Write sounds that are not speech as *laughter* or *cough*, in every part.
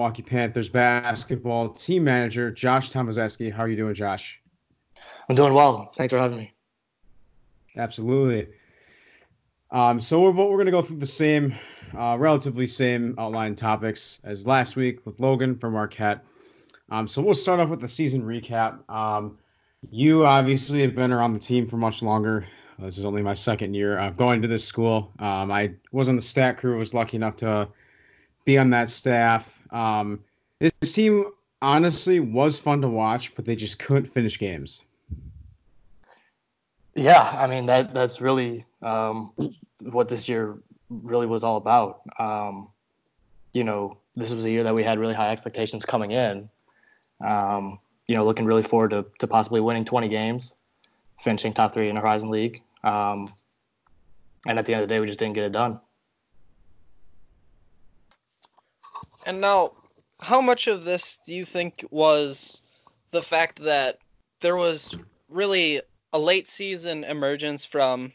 Milwaukee Panthers basketball team manager, Josh Tomaszewski. How are you doing, Josh? I'm doing well. Thanks for having me. Absolutely. Um, so we're, we're going to go through the same, uh, relatively same outline topics as last week with Logan from Marquette. Um, so we'll start off with the season recap. Um, you obviously have been around the team for much longer. This is only my second year of going to this school. Um, I was on the stat crew. Was lucky enough to be on that staff. Um, this team honestly was fun to watch, but they just couldn't finish games. Yeah, I mean that that's really um, what this year really was all about. Um, you know, this was a year that we had really high expectations coming in. Um, you know, looking really forward to, to possibly winning 20 games, finishing top three in the Horizon League. Um, and at the end of the day, we just didn't get it done. And now, how much of this do you think was the fact that there was really a late season emergence from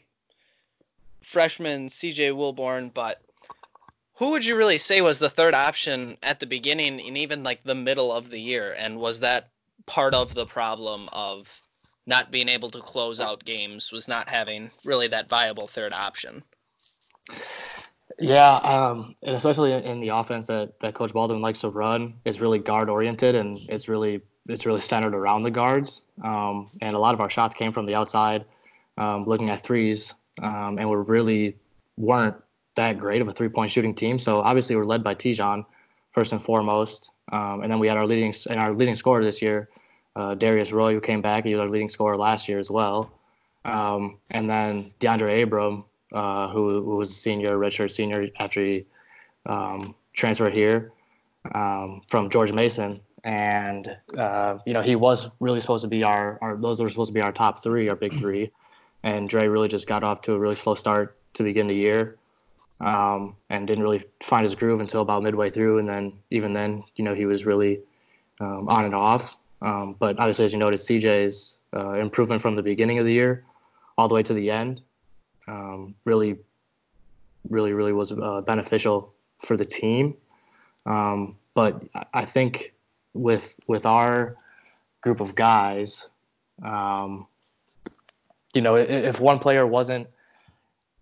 freshman CJ Wilborn, but who would you really say was the third option at the beginning and even like the middle of the year? And was that part of the problem of not being able to close out games was not having really that viable third option? Yeah, um, and especially in the offense that, that Coach Baldwin likes to run, it's really guard oriented and it's really it's really centered around the guards. Um, and a lot of our shots came from the outside, um, looking at threes, um, and we really weren't that great of a three point shooting team. So obviously we're led by Te'Jon first and foremost, um, and then we had our leading and our leading scorer this year, uh, Darius Roy, who came back. He was our leading scorer last year as well. Um, and then DeAndre Abram, uh, who, who, was a senior, redshirt senior after he um, transferred here um, from George Mason. And uh, you know he was really supposed to be our, our those were supposed to be our top three, our big three, and Dre really just got off to a really slow start to begin the year, um, and didn't really find his groove until about midway through. And then even then, you know, he was really um, on and off. Um, but obviously, as you noticed, CJ's uh, improvement from the beginning of the year all the way to the end um, really, really, really was uh, beneficial for the team. Um, but I think with with our group of guys, um, you know, if, one player wasn't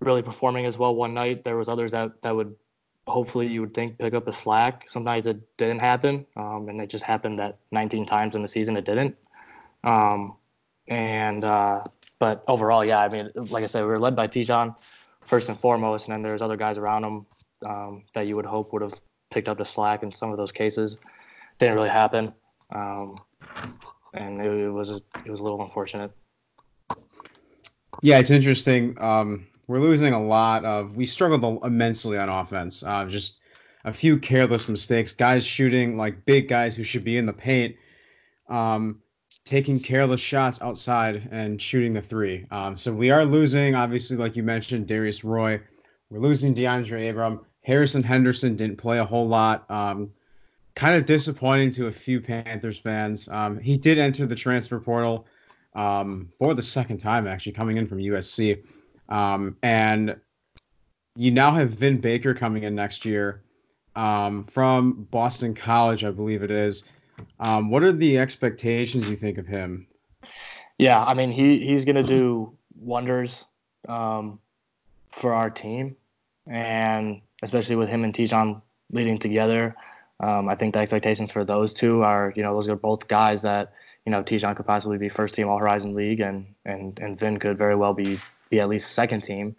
really performing as well one night, there was others that that would hopefully you would think pick up a slack. Sometimes it didn't happen, um, and it just happened that 19 times in the season it didn't. Um, and uh, but overall, yeah, I mean, like I said, we were led by Te'Jon first and foremost, and then there's other guys around him um, that you would hope would have picked up the slack in some of those cases. Didn't really happen, um, and it, it, was it was a little unfortunate. Yeah, it's interesting. Um, we're losing a lot of. We struggled immensely on offense. Uh, just a few careless mistakes. Guys shooting like big guys who should be in the paint, um, taking careless shots outside and shooting the three. Um, so we are losing, obviously, like you mentioned, Darius Roy. We're losing DeAndre Abram. Harrison Henderson didn't play a whole lot. Um, kind of disappointing to a few Panthers fans. Um, he did enter the transfer portal um, for the second time, actually, coming in from USC. Um, and you now have Vin Baker coming in next year um, from Boston College, I believe it is. Um, what are the expectations you think of him? Yeah, I mean he he's gonna do wonders um, for our team, and especially with him and Te'Jon leading together. Um, I think the expectations for those two are, you know, those are both guys that, you know, Te'Jon could possibly be first team All Horizon League, and and and Vin could very well be be at least second team.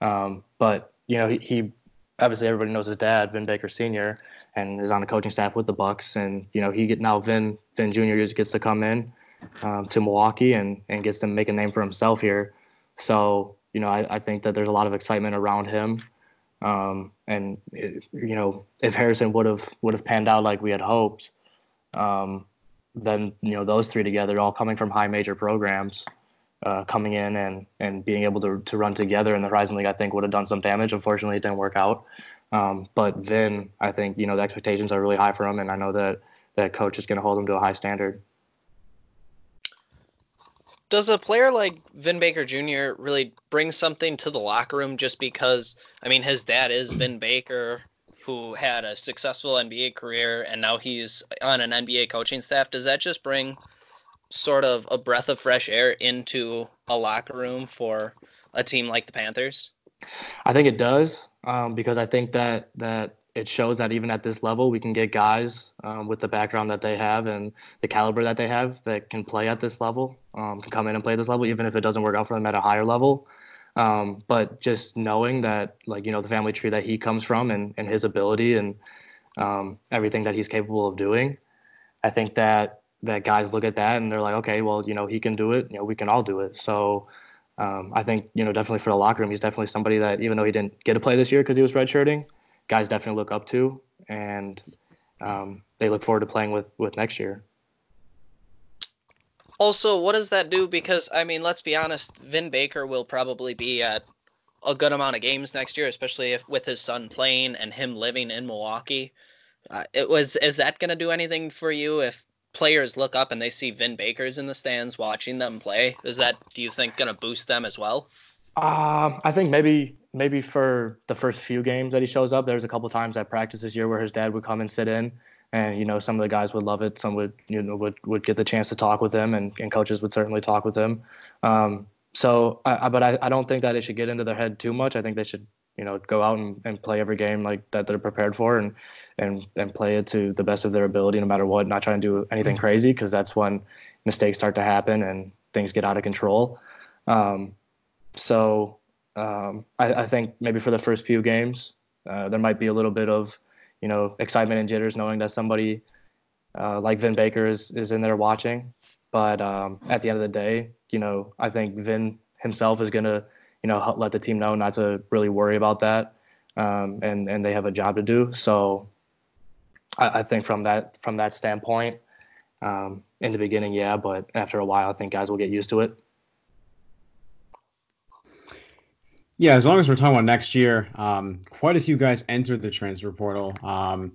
Um, but you know, he, he, obviously everybody knows his dad, Vin Baker Senior, and is on the coaching staff with the Bucks. And you know, he get now Vin Vin Junior gets to come in um, to Milwaukee and and gets to make a name for himself here. So you know, I, I think that there's a lot of excitement around him. Um, and it, you know, if Harrison would have would have panned out like we had hoped, um, then you know those three together, all coming from high major programs, uh, coming in and and being able to to run together in the Horizon League, I think would have done some damage. Unfortunately, it didn't work out. Um, but Vin, I think you know the expectations are really high for him, and I know that that coach is going to hold him to a high standard. Does a player like Vin Baker Jr. really bring something to the locker room just because? I mean, his dad is Vin Baker, who had a successful NBA career and now he's on an NBA coaching staff. Does that just bring sort of a breath of fresh air into a locker room for a team like the Panthers? I think it does um, because I think that that it shows that even at this level, we can get guys um, with the background that they have and the caliber that they have that can play at this level, um, can come in and play this level, even if it doesn't work out for them at a higher level. Um, but just knowing that, like, you know, the family tree that he comes from and, and his ability and um, everything that he's capable of doing, I think that that guys look at that and they're like, okay, well, you know, he can do it. You know, we can all do it. So um, I think, you know, definitely for the locker room, he's definitely somebody that even though he didn't get to play this year because he was redshirting, guys definitely look up to, and um, they look forward to playing with with next year. Also, what does that do? Because I mean, let's be honest, Vin Baker will probably be at a good amount of games next year, especially if with his son playing and him living in Milwaukee. Uh, it was is that going to do anything for you if players look up and they see Vin Baker's in the stands watching them play? Is that do you think going to boost them as well? Uh, I think maybe maybe for the first few games that he shows up, there's a couple times at practice this year where his dad would come and sit in, and you know some of the guys would love it. Some would you know would would get the chance to talk with him, and, and coaches would certainly talk with him. Um, so, I, I, but I, I don't think that it should get into their head too much. I think they should you know go out and, and play every game like that they're prepared for, and and and play it to the best of their ability, no matter what. Not trying to do anything crazy because that's when mistakes start to happen and things get out of control. Um, so um, I, I, think maybe for the first few games, uh, there might be a little bit of, you know, excitement and jitters knowing that somebody uh, like Vin Baker is, is in there watching. But um, at the end of the day, you know, I think Vin himself is going to, you know, let the team know not to really worry about that. Um, and, and they have a job to do. So I, I think from that, from that standpoint, um, in the beginning, yeah, but after a while, I think guys will get used to it. Yeah, as long as we're talking about next year, um, quite a few guys entered the transfer portal. Um,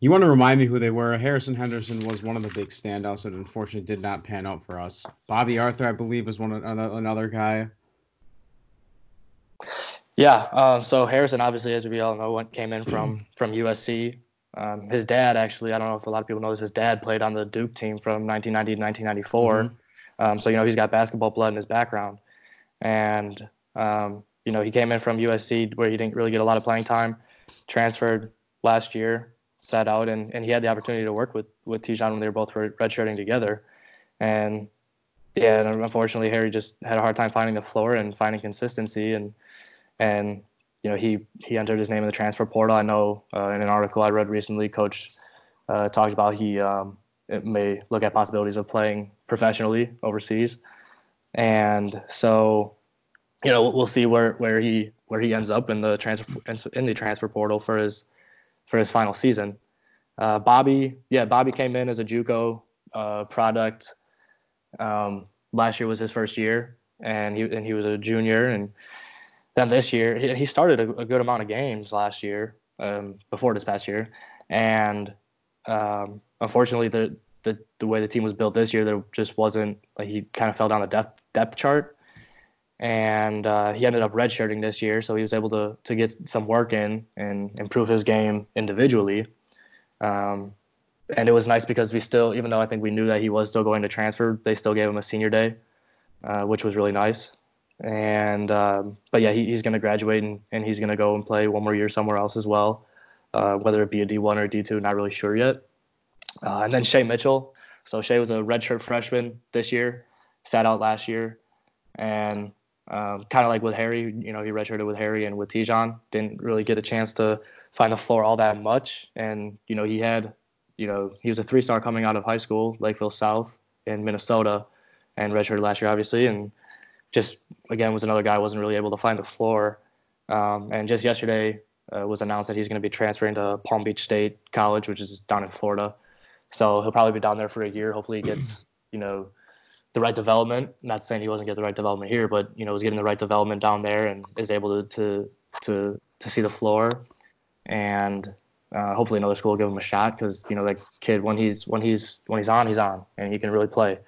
you want to remind me who they were? Harrison Henderson was one of the big standouts that unfortunately did not pan out for us. Bobby Arthur, I believe, was one another guy. Yeah, um, so Harrison, obviously, as we all know, went, came in from *clears throat* from USC. Um, his dad, actually, I don't know if a lot of people know this. His dad played on the Duke team from 1990 to 1994. Mm-hmm. Um, so you know he's got basketball blood in his background, and um, you know, he came in from USC where he didn't really get a lot of playing time, transferred last year, sat out, and, and he had the opportunity to work with, with Te'Jon when they were both redshirting together. And yeah, and unfortunately, Harry just had a hard time finding the floor and finding consistency. And, and you know, he, he entered his name in the transfer portal. I know uh, in an article I read recently, Coach uh, talked about he um, may look at possibilities of playing professionally overseas. And so you know, we'll see where, where he where he ends up in the transfer in the transfer portal for his for his final season. Uh, Bobby, yeah, Bobby came in as a JUCO uh, product. Um, last year was his first year, and he and he was a junior, and then this year he, he started a, a, good amount of games last year, um, before this past year, and um, unfortunately the, the the way the team was built this year, there just wasn't like he kind of fell down the depth depth chart and uh, he ended up redshirting this year, so he was able to to get some work in and improve his game individually. Um, and it was nice because we still, even though I think we knew that he was still going to transfer, they still gave him a senior day, uh, which was really nice. And um, but yeah, he, he's going to graduate and, and he's going to go and play one more year somewhere else as well, uh, whether it be a D1 or a D2, not really sure yet. Uh, and then Shea Mitchell. So Shea was a redshirt freshman this year, sat out last year, and um, kind of like with Harry, you know, he redshirted with Harry and with Te'Jon. Didn't really get a chance to find the floor all that much. And, you know, he had, you know, he was a three star coming out of high school, Lakeville South in Minnesota, and redshirted last year, obviously. And just, again, was another guy wasn't really able to find the floor. Um, and just yesterday uh, was announced that he's going to be transferring to Palm Beach State College, which is down in Florida. So he'll probably be down there for a year. Hopefully he gets, *clears throat* you know, the right development. Not saying he wasn't getting the right development here, but you know, was getting the right development down there and is able to to to, to see the floor. And uh, hopefully another school will give him a shot because you know that kid when he's when he's when he's on he's on and he can really play.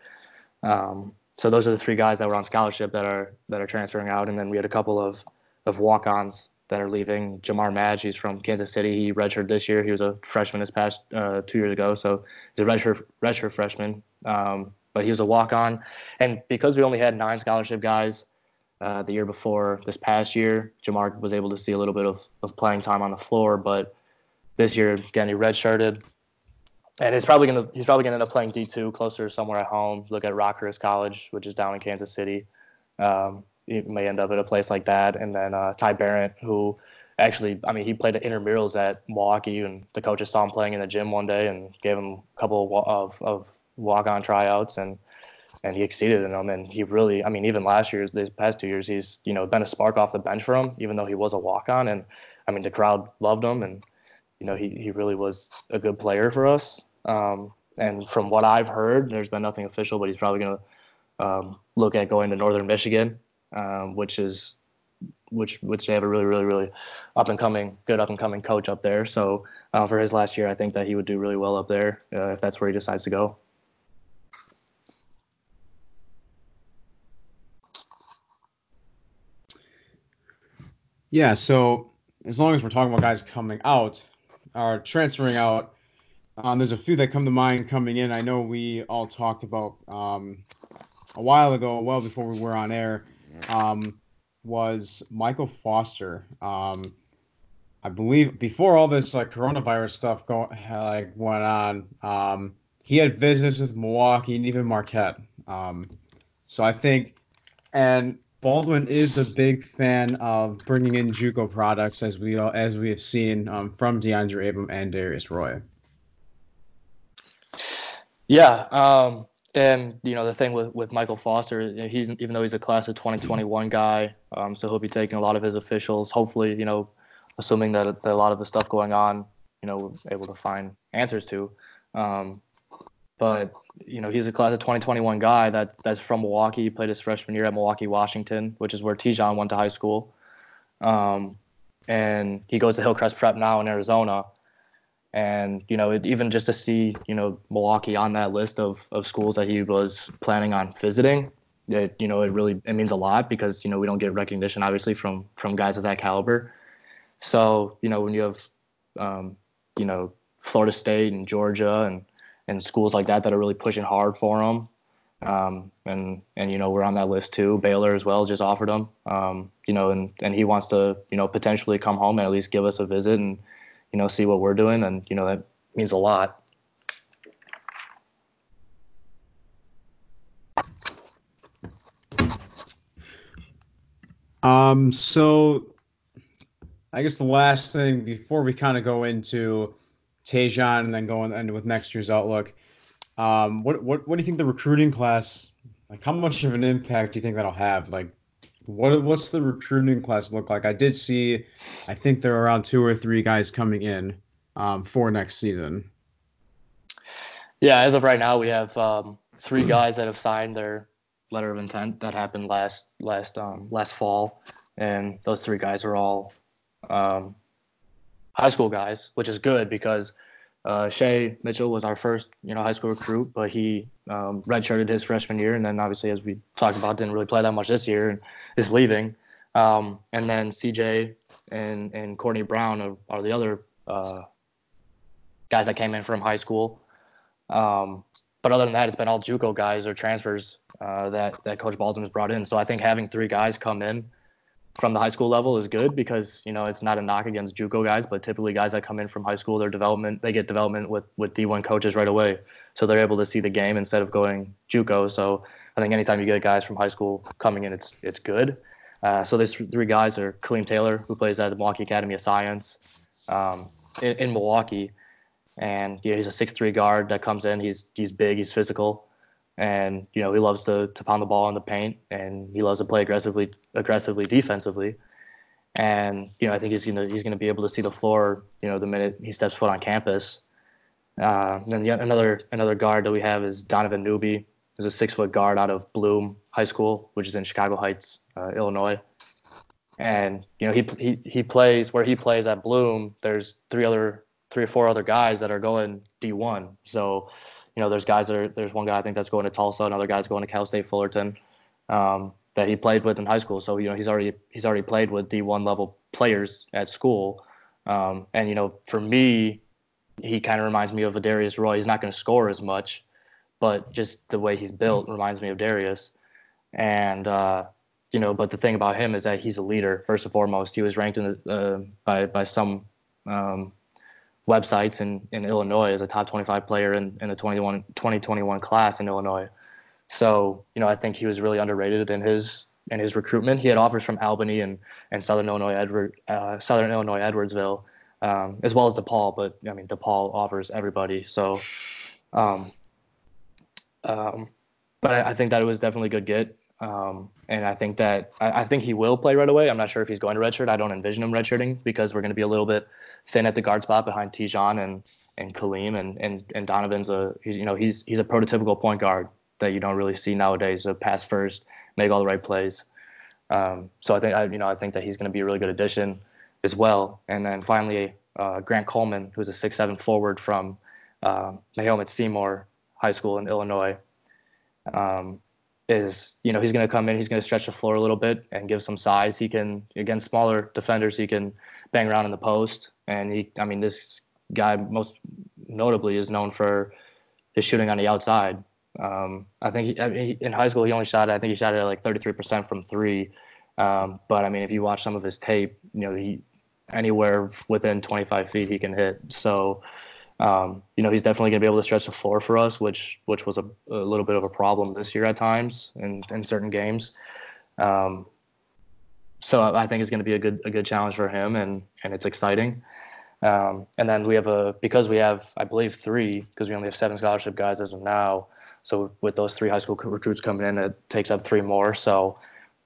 Um, so those are the three guys that were on scholarship that are that are transferring out, and then we had a couple of of walk-ons that are leaving. Jamar Madge, he's from Kansas City. He redshirted this year. He was a freshman this past uh, two years ago, so he's a redshirt redshirt freshman. Um, but he was a walk on, and because we only had nine scholarship guys uh, the year before this past year, Jamar was able to see a little bit of, of playing time on the floor. But this year, again, he redshirted, and he's probably gonna he's probably gonna end up playing D two closer somewhere at home. Look at Rockhurst College, which is down in Kansas City. Um, he may end up at a place like that. And then uh, Ty Barrett, who actually, I mean, he played at intramurals at Milwaukee, and the coaches saw him playing in the gym one day and gave him a couple of, of walk-on tryouts, and and he exceeded in them. And he really, I mean, even last year, these past two years, he's you know been a spark off the bench for him, even though he was a walk-on. And I mean, the crowd loved him, and you know, he he really was a good player for us. Um, and from what I've heard, there's been nothing official, but he's probably going to um, look at going to Northern Michigan um, which is which which they have a really really really up and coming good up and coming coach up there. So uh, for his last year, I think that he would do really well up there uh, if that's where he decides to go. Yeah, so as long as we're talking about guys coming out or transferring out, um, there's a few that come to mind coming in. I know we all talked about um, a while ago, well before we were on air, um, was Michael Foster. Um, I believe before all this like coronavirus stuff going like went on, um, he had visits with Milwaukee and even Marquette. Um, so I think, and Baldwin is a big fan of bringing in JUCO products, as we as we have seen um, from DeAndre Abram and Darius Roy. Yeah, um, and you know the thing with, with Michael Foster, he's even though he's a class of 2021 guy, um, so he'll be taking a lot of his officials. Hopefully, you know, assuming that, that a lot of the stuff going on, you know, we're able to find answers to. Um, but you know, he's a class of 2021 guy that that's from Milwaukee. He played his freshman year at Milwaukee, Washington, which is where Te'Jon went to high school. Um, and he goes to Hillcrest Prep now in Arizona and you know it, even just to see you know Milwaukee on that list of, of schools that he was planning on visiting it you know it really it means a lot because you know we don't get recognition obviously from from guys of that caliber. So you know when you have um, you know Florida State and Georgia and and schools like that that are really pushing hard for him um, and and you know we're on that list too. Baylor as well just offered him um, you know and and he wants to you know potentially come home and at least give us a visit and you know, see what we're doing, and you know that means a lot. Um, so I guess the last thing before we kind of go into Te'Jon and then go on with next year's outlook, um, what what what do you think the recruiting class like? How much of an impact do you think that'll have? Like, what what's the recruiting class look like? I did see, I think there are around two or three guys coming in um, for next season. Yeah, as of right now, we have um, three guys that have signed their letter of intent. That happened last last um, last fall, and those three guys are all um, high school guys, which is good because uh, Shea Mitchell was our first, you know, high school recruit, but he um, redshirted his freshman year, and then obviously, as we talked about, didn't really play that much this year and is leaving. Um, and then CJ and and Courtney Brown are, are the other uh, guys that came in from high school. Um, but other than that, it's been all JUCO guys or transfers uh, that that Coach Baldwin has brought in. So I think having three guys come in from the high school level is good because you know it's not a knock against JUCO guys, but typically guys that come in from high school, their development they get development with with D1 coaches right away, so they're able to see the game instead of going JUCO. So I think anytime you get guys from high school coming in, it's it's good. Uh, so these three guys are Kaleem Taylor, who plays at the Milwaukee Academy of Science um, in, in, Milwaukee, and know, he's a six three guard that comes in. He's he's big, he's physical and you know he loves to, to pound the ball in the paint and he loves to play aggressively aggressively defensively and you know I think he's gonna he's gonna be able to see the floor you know the minute he steps foot on campus. Uh, and then another another guard that we have is Donovan Newby, who's a six foot guard out of Bloom High School, which is in Chicago Heights, uh, Illinois. And you know he he he plays where he plays at Bloom. There's three other three or four other guys that are going D1. So you know, there's guys that are there's one guy I think that's going to Tulsa, another guy's going to Cal State Fullerton. Um, that he played with in high school. So you know he's already he's already played with D1 level players at school. Um, and you know for me, he kind of reminds me of a Darius Roy. He's not going to score as much, but just the way he's built reminds me of Darius. And uh, you know, but the thing about him is that he's a leader first and foremost. He was ranked in the, uh, by by some um, websites in, in Illinois as a top 25 player in, in the 21, 2021 class in Illinois. So, you know, I think he was really underrated in his in his recruitment. He had offers from Albany and, and Southern Illinois Edward uh, Southern Illinois Edwardsville, um, as well as DePaul. But I mean, DePaul offers everybody. So, um, um, but I, I, think that it was definitely a good get. Um, and I think that I, I, think he will play right away. I'm not sure if he's going to redshirt. I don't envision him redshirting because we're going to be a little bit thin at the guard spot behind Te'Jon and and Kaleem and and and Donovan's a he's, you know he's he's a prototypical point guard that you don't really see nowadays. A pass first, make all the right plays. Um, so I think I you know I think that he's going to be a really good addition as well. And then finally, uh, Grant Coleman, who's a six seven forward from uh, Mahomet Seymour High School in Illinois. Um, is you know he's going to come in he's going to stretch the floor a little bit and give some size. He can against smaller defenders he can bang around in the post. And he i mean this guy most notably is known for his shooting on the outside. Um, i think he, I mean, in high school he only shot i think he shot at like 33% from three. Um, but i mean if you watch some of his tape you know he anywhere within 25 feet he can hit. So um, you know, he's definitely going to be able to stretch the floor for us, which which was a, a little bit of a problem this year at times in, in certain games. Um, so I think it's going to be a good a good challenge for him, and and it's exciting. Um, and then we have a because we have I believe three because we only have seven scholarship guys as of now. So with those three high school recruits coming in, it takes up three more. So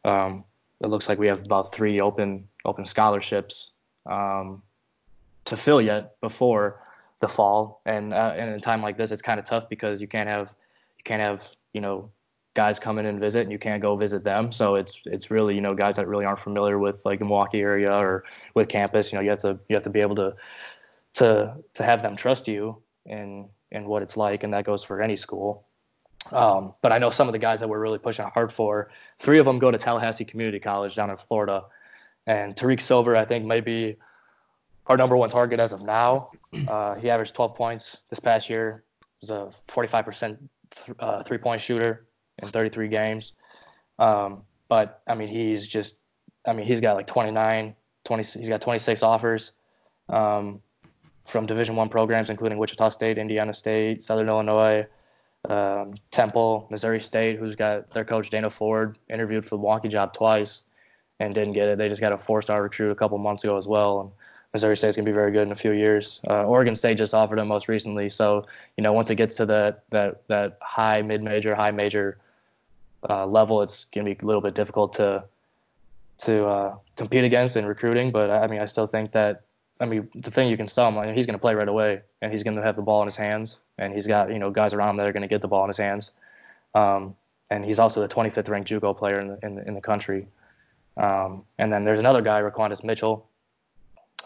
um, it looks like we have about three open open scholarships um, to fill yet before the fall. And uh, in a time like this, it's kind of tough because you can't have you can't have you know guys come in and visit, and you can't go visit them. So it's it's really you know guys that really aren't familiar with like the Milwaukee area or with campus. You know, you have to you have to be able to to to have them trust you and and what it's like, and that goes for any school. Um, but I know some of the guys that we're really pushing hard for. Three of them go to Tallahassee Community College down in Florida, and Tariq Silver I think may be our number one target as of now. Uh, he averaged 12 points this past year. He's a 45% th- uh, three point shooter in 33 games. Um, but I mean, he's just, I mean, he's got like 29, 20, he's got 26 offers um, from Division One programs, including Wichita State, Indiana State, Southern Illinois, um, Temple, Missouri State, who's got their coach Dana Ford interviewed for the Milwaukee job twice and didn't get it. They just got a four-star recruit a couple months ago as well. And Missouri State's gonna be very good in a few years. Uh, Oregon State just offered him most recently, so you know once it gets to that that that high mid major, high major uh, level, it's gonna be a little bit difficult to to uh, compete against in recruiting. But I mean, I still think that I mean the thing you can sell him, I mean, he's gonna play right away, and he's gonna have the ball in his hands, and he's got you know guys around him that are gonna get the ball in his hands. Um, and he's also the 25th ranked JUCO player in the in the, in the country. Um, and then there's another guy, Raquandis Mitchell,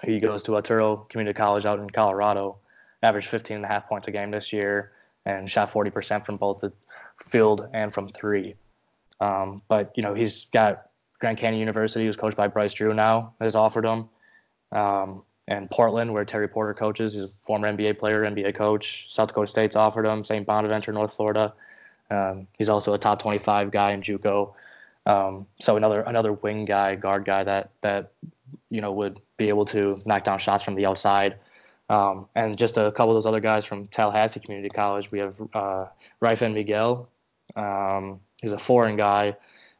he goes to Otero Community College out in Colorado, averaged 15 and a half points a game this year, and shot 40% from both the field and from three. Um, but you know he's got Grand Canyon University, who's coached by Bryce Drew now, has offered him, um, and Portland, where Terry Porter coaches, he's a former NBA player, NBA coach. South Dakota State's offered him. St. Bonaventure, North Florida. Um, he's also a top 25 guy in JUCO. Um, so another another wing guy, guard guy that that you know would be able to knock down shots from the outside. Um, and just a couple of those other guys from Tallahassee Community College. We have uh, Raifin Miguel. Um, he's a foreign guy,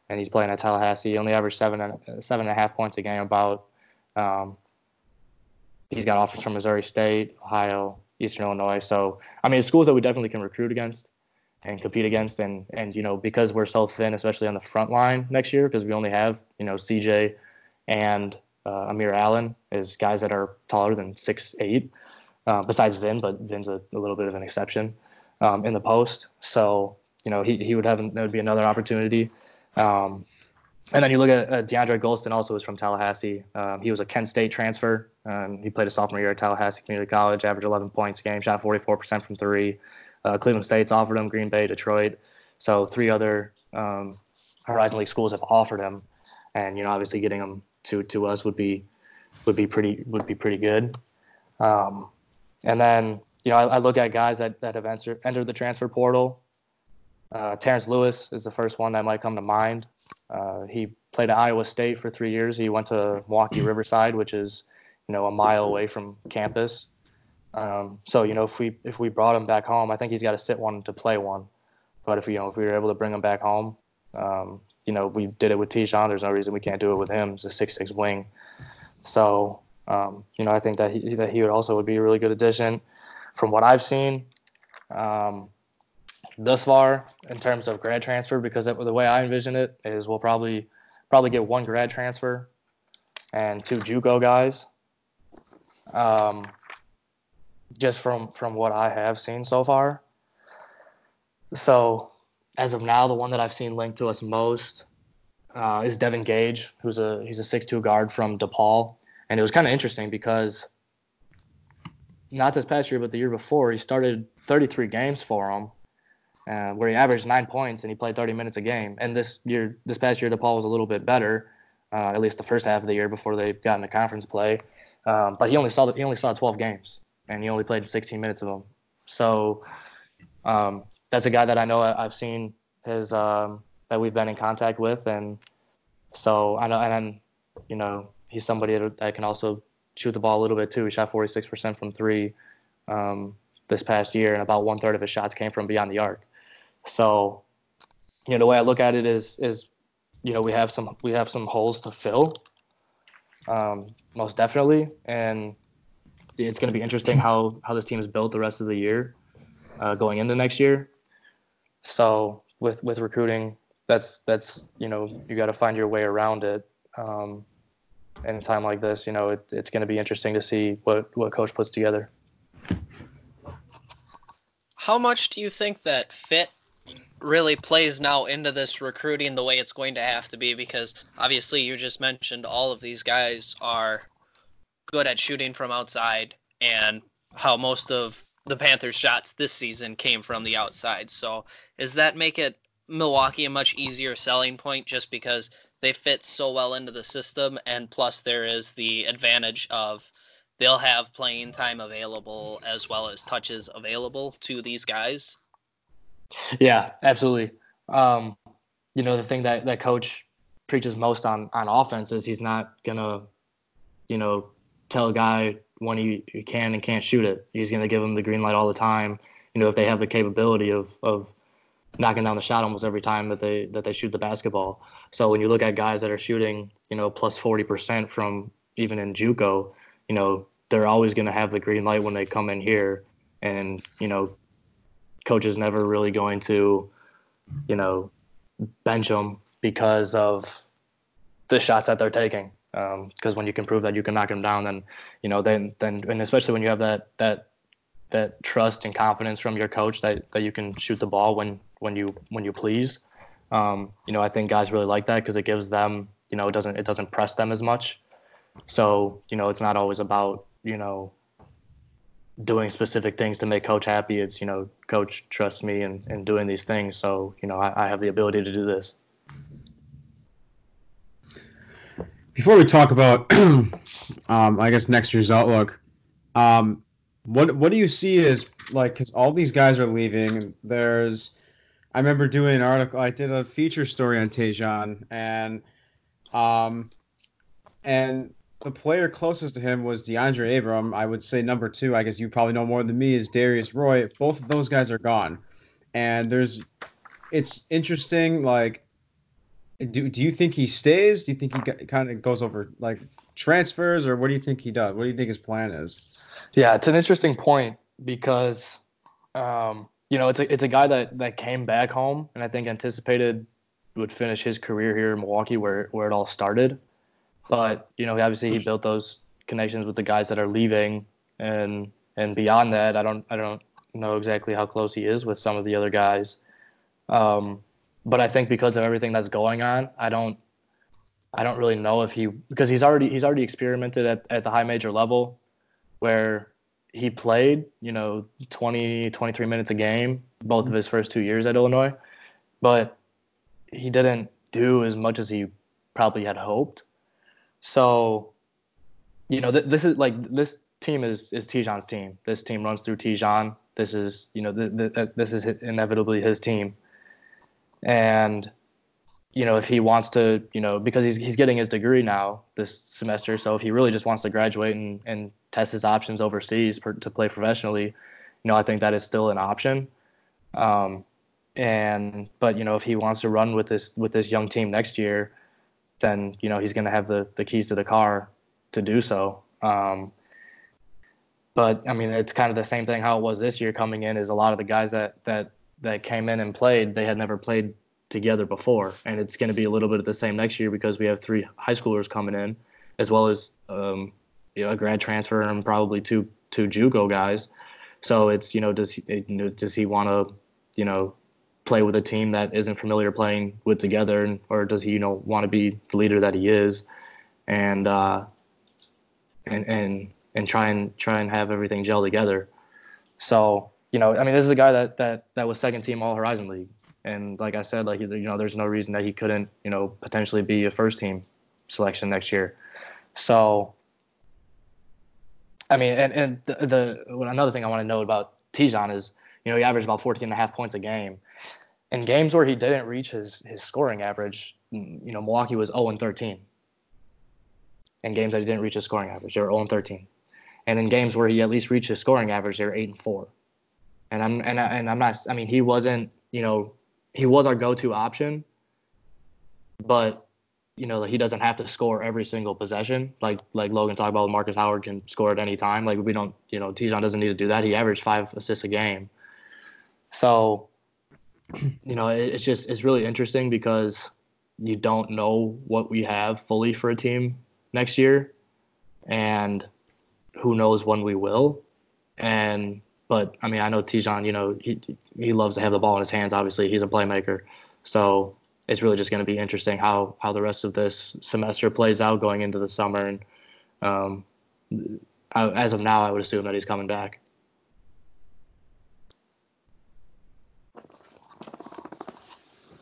and he's playing at Tallahassee. He only averaged seven and, seven and a half points a game. About um, he's got offers from Missouri State, Ohio, Eastern Illinois. So I mean, it's schools that we definitely can recruit against and compete against. And and you know because we're so thin, especially on the front line next year, because we only have you know CJ and uh, Amir Allen is guys that are taller than six eight. Uh, besides Vin, but Vin's a, a, little bit of an exception um, in the post. So you know he he would have that would be another opportunity. Um, and then you look at uh, DeAndre Golston, also is from Tallahassee. Um, he was a Kent State transfer. Um, he played a sophomore year at Tallahassee Community College, averaged 11 points a game, shot 44% from three. Uh, Cleveland State's offered him, Green Bay, Detroit. So three other um, Horizon League schools have offered him, and you know obviously getting him to to us would be would be pretty would be pretty good. Um, and then you know I, I, look at guys that that have entered entered the transfer portal. Uh, Terrence Lewis is the first one that might come to mind. Uh, he played at Iowa State for three years. He went to Milwaukee *clears throat* Riverside, which is you know a mile away from campus. Um, so you know if we if we brought him back home, I think he's got to sit one to play one. But if you know if we were able to bring him back home, um, you know we did it with Te'Jon. There's no reason we can't do it with him. He's a six six wing. So um, you know I think that he that he would also would be a really good addition. From what I've seen, um, thus far in terms of grad transfer because the way I envision it is we'll probably probably get one grad transfer and two JUCO guys. Um, just from from what I have seen so far. So as of now, the one that I've seen linked to us most uh, is Devin Gage, who's a he's a six two guard from DePaul, and it was kind of interesting because not this past year, but the year before, he started 33 games for him uh, where he averaged nine points and he played 30 minutes a game. And this year, this past year, DePaul was a little bit better, uh, at least the first half of the year before they got into conference play. Um, but he only saw the, he only saw 12 games and he only played 16 minutes of them. So um, that's a guy that I know I've seen his um, that we've been in contact with, and so I know and you know he's somebody that can also shoot the ball a little bit too. He shot 46% from three um, this past year, and about one third of his shots came from beyond the arc. So, you know, the way I look at it is is you know we have some we have some holes to fill, um, most definitely, and it's going to be interesting how how this team is built the rest of the year, uh, going into next year. So with with recruiting, that's that's you know you got to find your way around it. Um, in a time like this, you know, it, it's going to be interesting to see what what coach puts together. How much do you think that fit really plays now into this recruiting the way it's going to have to be because obviously you just mentioned all of these guys are good at shooting from outside and how most of the Panthers shots this season came from the outside. So, does that make it Milwaukee a much easier selling point just because they fit so well into the system and plus there is the advantage of they'll have playing time available as well as touches available to these guys? Yeah, absolutely. Um, you know, the thing that that coach preaches most on on offense is he's not gonna, you know, tell a guy when he, he can and can't shoot it. He's gonna give them the green light all the time. You know, if they have the capability of of knocking down the shot almost every time that they that they shoot the basketball. So when you look at guys that are shooting, you know, plus forty percent from even in JUCO, you know, they're always going to have the green light when they come in here, and you know, coach is never really going to, you know, bench them because of the shots that they're taking. Because um, when you can prove that you can knock them down, then you know, then then and especially when you have that that that trust and confidence from your coach that, that you can shoot the ball when when you when you please. Um, you know, I think guys really like that because it gives them, you know, it doesn't it doesn't press them as much. So you know, it's not always about you know doing specific things to make coach happy. It's, you know, coach trusts me in, in doing these things. So, you know, I, I have the ability to do this. Before we talk about, *clears throat* um, I guess, next year's outlook, um, what what do you see is like, because all these guys are leaving. And There's, I remember doing an article, I did a feature story on Te'Jon, and, um, and the player closest to him was DeAndre Abram. I would say number two, I guess you probably know more than me, is Darius Roy. Both of those guys are gone. And there's, it's interesting. Like, do, do you think he stays? Do you think he kind of goes over like transfers, or what do you think he does? What do you think his plan is? Yeah, it's an interesting point because, um, you know, it's a it's a guy that that came back home and I think anticipated would finish his career here in Milwaukee, where where it all started. But you know, obviously he built those connections with the guys that are leaving, and and beyond that, I don't I don't know exactly how close he is with some of the other guys. Um, but I think because of everything that's going on, I don't I don't really know if he because he's already he's already experimented at, at the high major level where he played, you know, 20, 23 minutes a game, both of mm-hmm. his first two years at Illinois. But he didn't do as much as he probably had hoped. So, you know, th- this is like this team is is Te'Jon's team. This team runs through Te'Jon. This is you know th- th- uh, this is inevitably his team, and you know if he wants to you know because he's he's getting his degree now this semester. So if he really just wants to graduate and and test his options overseas per, to play professionally, you know I think that is still an option. Um, and but you know if he wants to run with this with this young team next year, then you know he's going to have the the keys to the car to do so. Um, but I mean, it's kind of the same thing how it was this year coming in. Is a lot of the guys that that that came in and played, they had never played together before, and it's going to be a little bit of the same next year because we have three high schoolers coming in, as well as um, you know, a grad transfer and probably two two JUCO guys. So it's you know does he you know, does he want to you know play with a team that isn't familiar playing with together, and, or does he you know want to be the leader that he is, and uh, and and and try and try and have everything gel together. So you know, I mean, this is a guy that that that was second team All Horizon League, and like I said, like you know, there's no reason that he couldn't you know potentially be a first team selection next year. So. I mean, and, and the, the another thing I want to know about Te'Jon is, you know, he averaged about 14 and a half points a game. In games where he didn't reach his, his scoring average, mm, you know, Milwaukee was 0 and 13. In games that he didn't reach his scoring average, they were 0 and 13 and in games where he at least reached his scoring average, they were eight and four. And I'm and I, and I'm not. I mean, he wasn't. You know, he was our go-to option, but you know, he doesn't have to score every single possession. Like like Logan talked about, Marcus Howard can score at any time. Like we don't. You know, Te'Jon doesn't need to do that. He averaged five assists a game. So, you know, it, it's just it's really interesting because you don't know what we have fully for a team next year, and who knows when we will. And but I mean, I know Te'Jon. You know, he he loves to have the ball in his hands. Obviously, he's a playmaker. So it's really just going to be interesting how how the rest of this semester plays out going into the summer. And um, I, as of now, I would assume that he's coming back.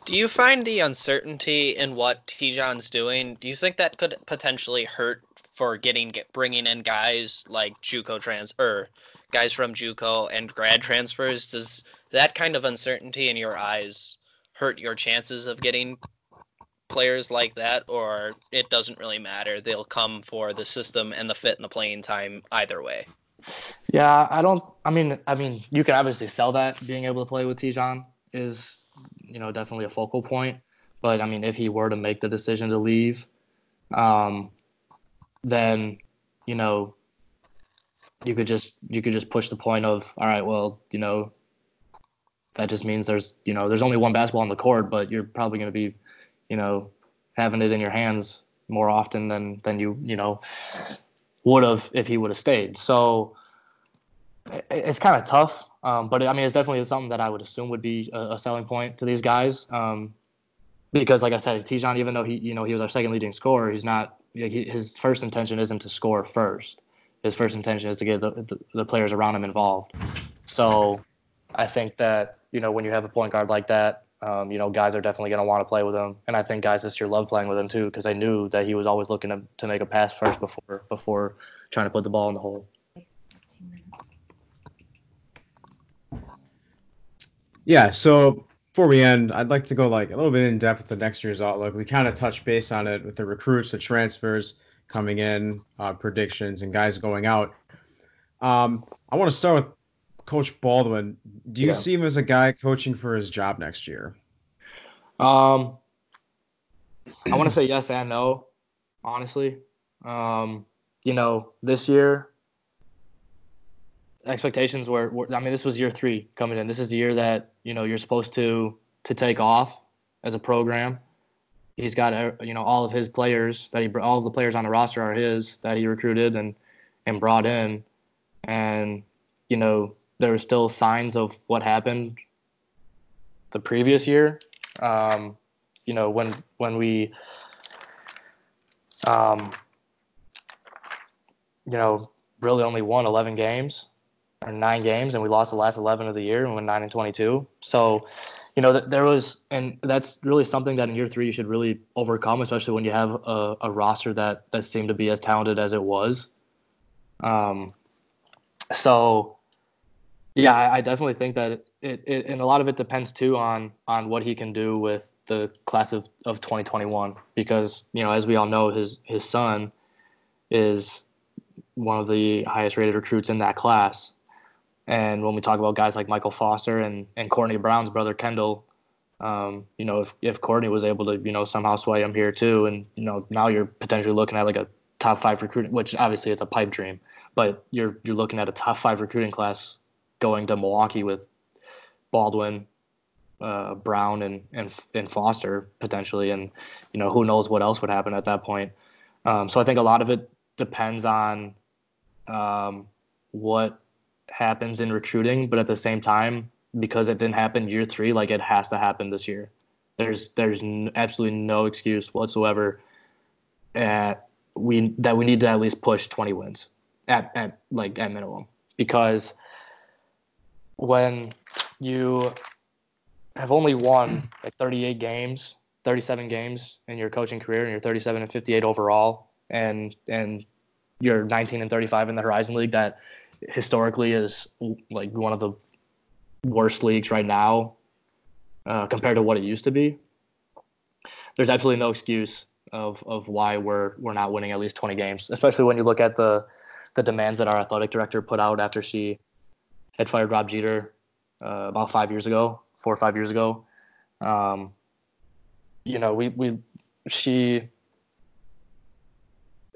Do you find the uncertainty in what Te'Jon's doing? Do you think that could potentially hurt for getting get, bringing in guys like JUCO trans or guys from JUCO and grad transfers. Does that kind of uncertainty in your eyes hurt your chances of getting players like that, or it doesn't really matter? They'll come for the system and the fit and the playing time either way. Yeah, I don't. I mean, I mean, you can obviously sell that. Being able to play with Te'Jon is, you know, definitely a focal point. But I mean, if he were to make the decision to leave, um, then you know you could just you could just push the point of all right well you know that just means there's you know there's only one basketball on the court but you're probably going to be you know having it in your hands more often than than you you know would have if he would have stayed so it's kind of tough um, but i mean it's definitely something that i would assume would be a, a selling point to these guys um, because like i said Te'Jon, even though he you know he was our second leading scorer he's not his first intention isn't to score first. His first intention is to get the, the, the, players around him involved. So I think that, you know, when you have a point guard like that, um, you know, guys are definitely going to want to play with him. And I think guys this year love playing with him too because they knew that he was always looking to, to make a pass first before before trying to put the ball in the hole. Yeah, so before we end, I'd like to go like a little bit in depth with the next year's outlook. We kind of touched base on it with the recruits, the transfers coming in, uh, predictions, and guys going out. Um, I want to start with Coach Baldwin. Do you yeah. see him as a guy coaching for his job next year? Um, I want to say yes and no, honestly. Um, you know, this year expectations were, were, I mean, this was year three coming in. This is the year that you know you're supposed to to take off as a program. He's got uh, you know all of his players that he all of the players on the roster are his that he recruited and and brought in, and you know there were still signs of what happened the previous year. Um, you know when when we um, you know really only won 11 games or nine games, and we lost the last 11 of the year and went nine and 22. So, you know, there was, and that's really something that in year three you should really overcome, especially when you have a, a roster that that seemed to be as talented as it was. Um, so, yeah, I, I definitely think that it, it, it, and a lot of it depends too on on what he can do with the class of, of 2021 because you know as we all know his his son is one of the highest rated recruits in that class and when we talk about guys like Michael Foster and, and Courtney Brown's brother Kendall, um, you know, if, if Courtney was able to, you know, somehow sway him here too, and you know, now you're potentially looking at like a top five recruiting, which obviously it's a pipe dream, but you're you're looking at a top five recruiting class going to Milwaukee with Baldwin, uh, Brown, and, and and Foster potentially, and you know, who knows what else would happen at that point. Um, so I think a lot of it depends on um, what happens in recruiting, but at the same time, because it didn't happen year three, like it has to happen this year. There's there's n- absolutely no excuse whatsoever at we that we need to at least push 20 wins at, at like at minimum because when you have only won like 38 games 37 games in your coaching career and you're 37 and 58 overall and and you're 19 and 35 in the horizon league that historically is like one of the worst leagues right now uh, compared to what it used to be. There's absolutely no excuse of of why we're we're not winning at least 20 games, especially when you look at the the demands that our athletic director put out after she had fired Rob Jeter uh, about five years ago, four or five years ago. Um, you know, we we she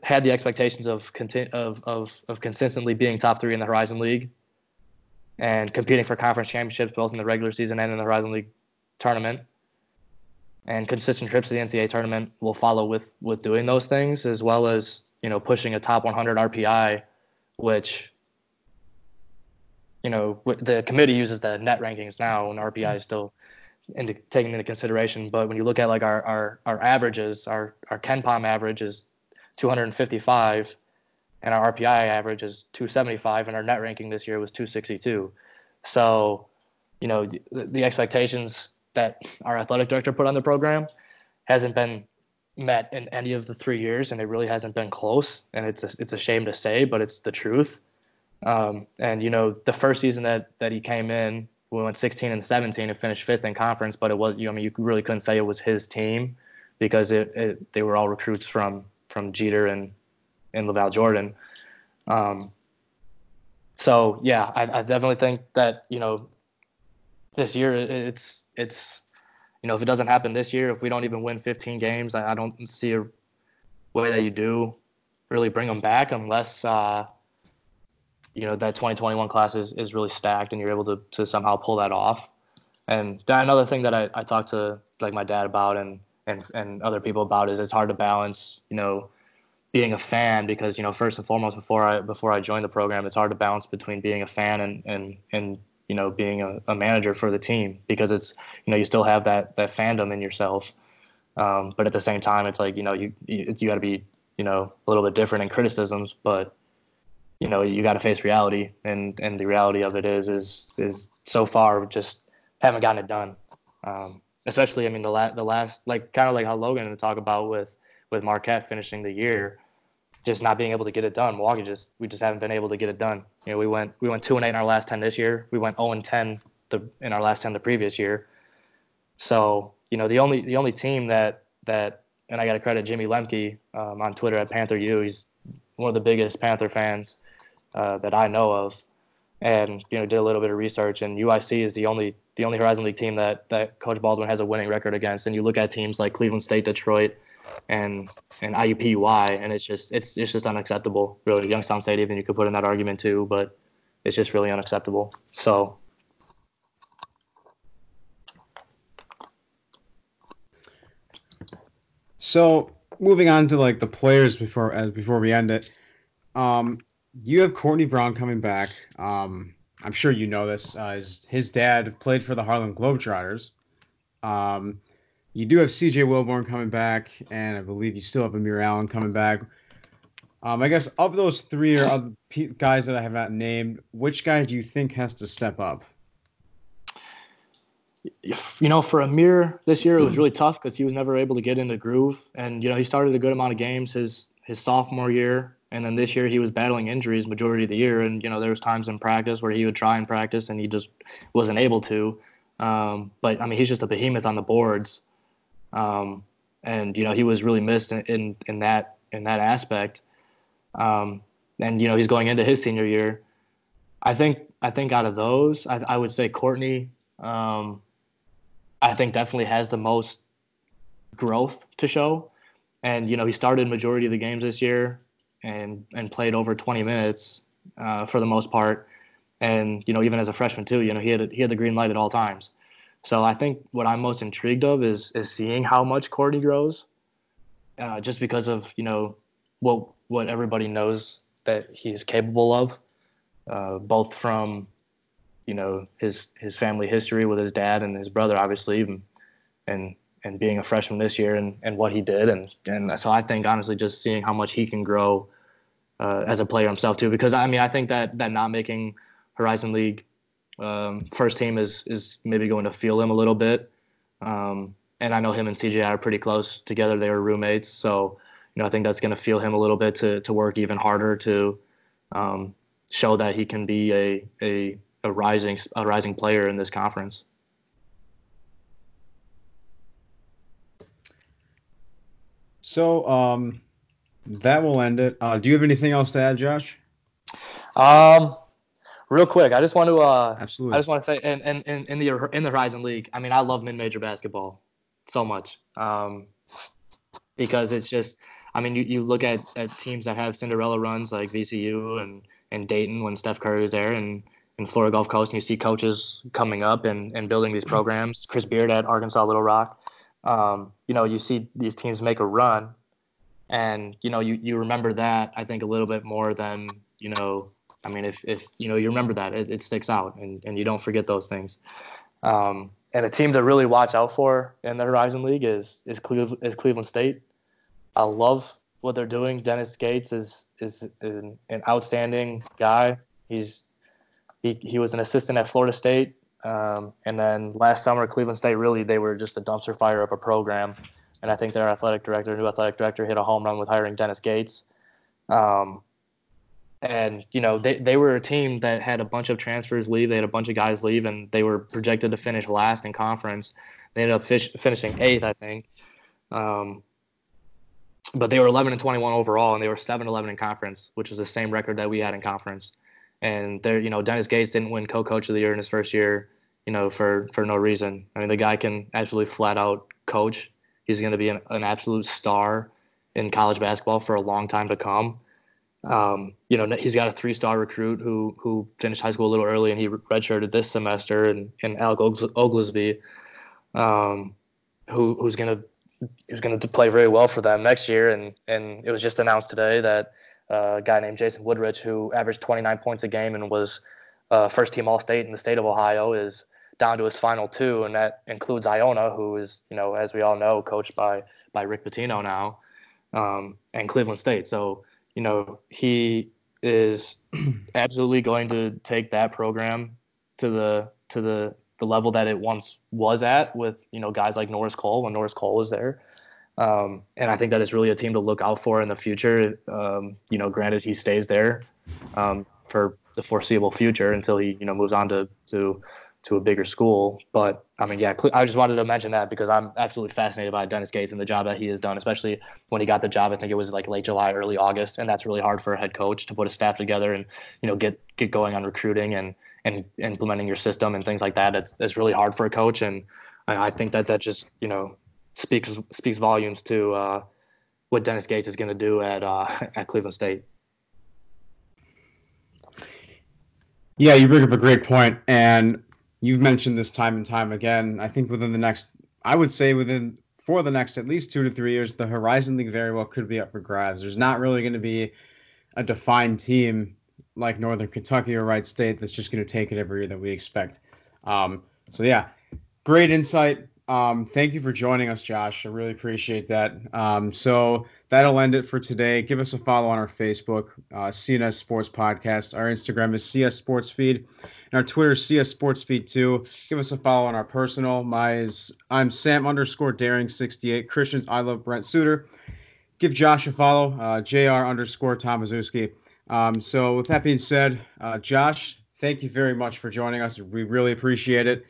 had the expectations of, conti- of, of, of consistently being top three in the Horizon League and competing for conference championships both in the regular season and in the Horizon League tournament. And consistent trips to the NCAA tournament will follow with with doing those things, as well as you know pushing a top 100 RPI, which you know the committee uses the net rankings now, and RPI is still into, taken into consideration. But when you look at like our our, our averages, our our KenPom average is 255, and our RPI average is 275, and our net ranking this year was 262. So, you know, the, the expectations that our athletic director put on the program hasn't been met in any of the three years, and it really hasn't been close. And it's a, it's a shame to say, but it's the truth. Um, and you know, the first season that that he came in, we went 16 and 17 and finished fifth in conference. But it was, you know, I mean, you really couldn't say it was his team because it, it they were all recruits from from Jeter and and LaVall Jordan. Um, so yeah, I, I definitely think that you know this year it's it's you know if it doesn't happen this year, if we don't even win 15 games, I, I don't see a way that you do really bring them back unless uh, you know that 2021 class is, is really stacked and you're able to, to somehow pull that off. And another thing that I, I talked to like my dad about and and and other people about is it's hard to balance you know being a fan because you know first and foremost before I before I joined the program it's hard to balance between being a fan and and and you know being a, a manager for the team because it's you know you still have that that fandom in yourself. Um, but at the same time it's like you know you you, you got to be you know a little bit different in criticisms but you know you got to face reality and and the reality of it is is is so far just haven't gotten it done. Um, especially I mean the last the last like kind of like how Logan talked about with with Marquette finishing the year, just not being able to get it done. Milwaukee just we just haven't been able to get it done. You know, we went we went two and eight in our last ten this year. We went zero and ten the in our last ten the previous year. So you know the only the only team that that and I got to credit Jimmy Lemke um, on Twitter at Panther U. He's one of the biggest Panther fans uh, that I know of, and you know did a little bit of research. And UIC is the only the only Horizon League team that that Coach Baldwin has a winning record against. And you look at teams like Cleveland State, Detroit, and and IUPUI, and it's just it's it's just unacceptable. Really, Youngstown State even you could put in that argument too, but it's just really unacceptable. So. So moving on to like the players before uh, before we end it, um, you have Courtney Brown coming back. Um, I'm sure you know this. Uh, his, his dad played for the Harlem Globetrotters. Um, you do have CJ Wilborn coming back, and I believe you still have Amir Allen coming back. Um, I guess of those three or other guys that I have not named, which guy do you think has to step up? you know, for Amir this year, it was really tough because he was never able to get into groove. And, you know, he started a good amount of games his, his sophomore year. And then this year he was battling injuries majority of the year. And, you know, there was times in practice where he would try and practice and he just wasn't able to. Um, but, I mean, he's just a behemoth on the boards. Um, and, you know, he was really missed in, in, in that in that aspect. Um, and, you know, he's going into his senior year. I think I think out of those, I, I would say Courtney um, I think definitely has the most growth to show. And you know, he started majority of the games this year and and played over 20 minutes uh, for the most part. And you know, even as a freshman too, you know, he had he had the green light at all times. So I think what I'm most intrigued of is is seeing how much Courtney grows, uh, just because of you know what what everybody knows that he's capable of, uh, both from you know his his family history with his dad and his brother, obviously, and and, and being a freshman this year and, and what he did, and and so I think honestly, just seeing how much he can grow uh, as a player himself too, because I mean I think that that not making Horizon League um, first team is is maybe going to feel him a little bit. Um, and I know him and CJ are pretty close together. They were roommates, so you know I think that's going to feel him a little bit to to work even harder to um, show that he can be a a a rising a rising player in this conference. So um, that will end it. Uh, do you have anything else to add, Josh? Um, real quick, I just want to uh, absolutely. I just want to say, in, in, in, in the in the Horizon League, I mean, I love mid major basketball so much um, because it's just, I mean, you, you look at, at teams that have Cinderella runs like VCU and and Dayton when Steph Curry was there, and and Florida Gulf Coast, and you see coaches coming up and, and building these programs. Chris Beard at Arkansas Little Rock. Um, you know, you see these teams make a run, and you know, you, you remember that I think a little bit more than you know. I mean, if, if you know you remember that, it, it sticks out, and, and you don't forget those things. Um, and a team to really watch out for in the Horizon League is is Cleveland, is Cleveland State. I love what they're doing. Dennis Gates is is an, an outstanding guy. He's he, he was an assistant at Florida State. Um, and then last summer, Cleveland State really they were just a dumpster fire of a program. And I think their athletic director, new athletic director, hit a home run with hiring Dennis Gates. Um, and you know they, they were a team that had a bunch of transfers leave. They had a bunch of guys leave, and they were projected to finish last in conference. They ended up fish, finishing eighth, I think. Um, but they were 11 and 21 overall, and they were 7 11 in conference, which is the same record that we had in conference. And there, you know, Dennis Gates didn't win co-coach of the year in his first year, you know, for for no reason. I mean, the guy can absolutely flat out coach. He's going to be an, an absolute star in college basketball for a long time to come. Um, you know, he's got a three-star recruit who who finished high school a little early, and he redshirted this semester, and and Alec Oglesby, um, who who's gonna who's gonna play very well for them next year, and and it was just announced today that a guy named Jason Woodrich, who averaged 29 points a game and was uh, first team All State in the state of Ohio, is down to his final two, and that includes Iona, who is, you know, as we all know, coached by by Rick Pitino now, um, and Cleveland State. So, you know, he is *clears throat* absolutely going to take that program to the to the the level that it once was at with you know guys like Norris Cole when Norris Cole was there. Um, and I think that is really a team to look out for in the future. Um, you know, granted he stays there um, for the foreseeable future until he you know moves on to to to a bigger school. But I mean, yeah, I just wanted to mention that because I'm absolutely fascinated by Dennis Gates and the job that he has done, especially when he got the job. I think it was like late July, early August, and that's really hard for a head coach to put a staff together and you know get get going on recruiting and and implementing your system and things like that. It's, it's really hard for a coach, and I, I think that that just you know speaks speaks volumes to uh, what Dennis Gates is going to do at uh, *laughs* at Cleveland State. Yeah, you bring up a great point, and you've mentioned this time and time again. I think within the next, I would say within for the next at least two to three years, the Horizon League very well could be up for grabs. There's not really going to be a defined team like Northern Kentucky or Wright State that's just going to take it every year that we expect. Um, so yeah, great insight Um, thank you for joining us, Josh. I really appreciate that. Um, so that'll end it for today. Give us a follow on our Facebook, uh, CNS Sports Podcast. Our Instagram is CS Sports Feed, and our Twitter is CS Sports Feed too. Give us a follow on our personal. My is I'm Sam underscore Daring sixty eight. Christians I love Brent Suter. Give Josh a follow. Uh, Jr underscore Tomaszewski. Um, so with that being said, uh, Josh, thank you very much for joining us. We really appreciate it.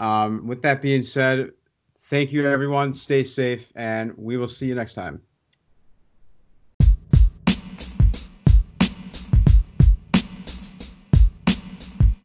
Um, with that being said, thank you everyone. Stay safe, and we will see you next time.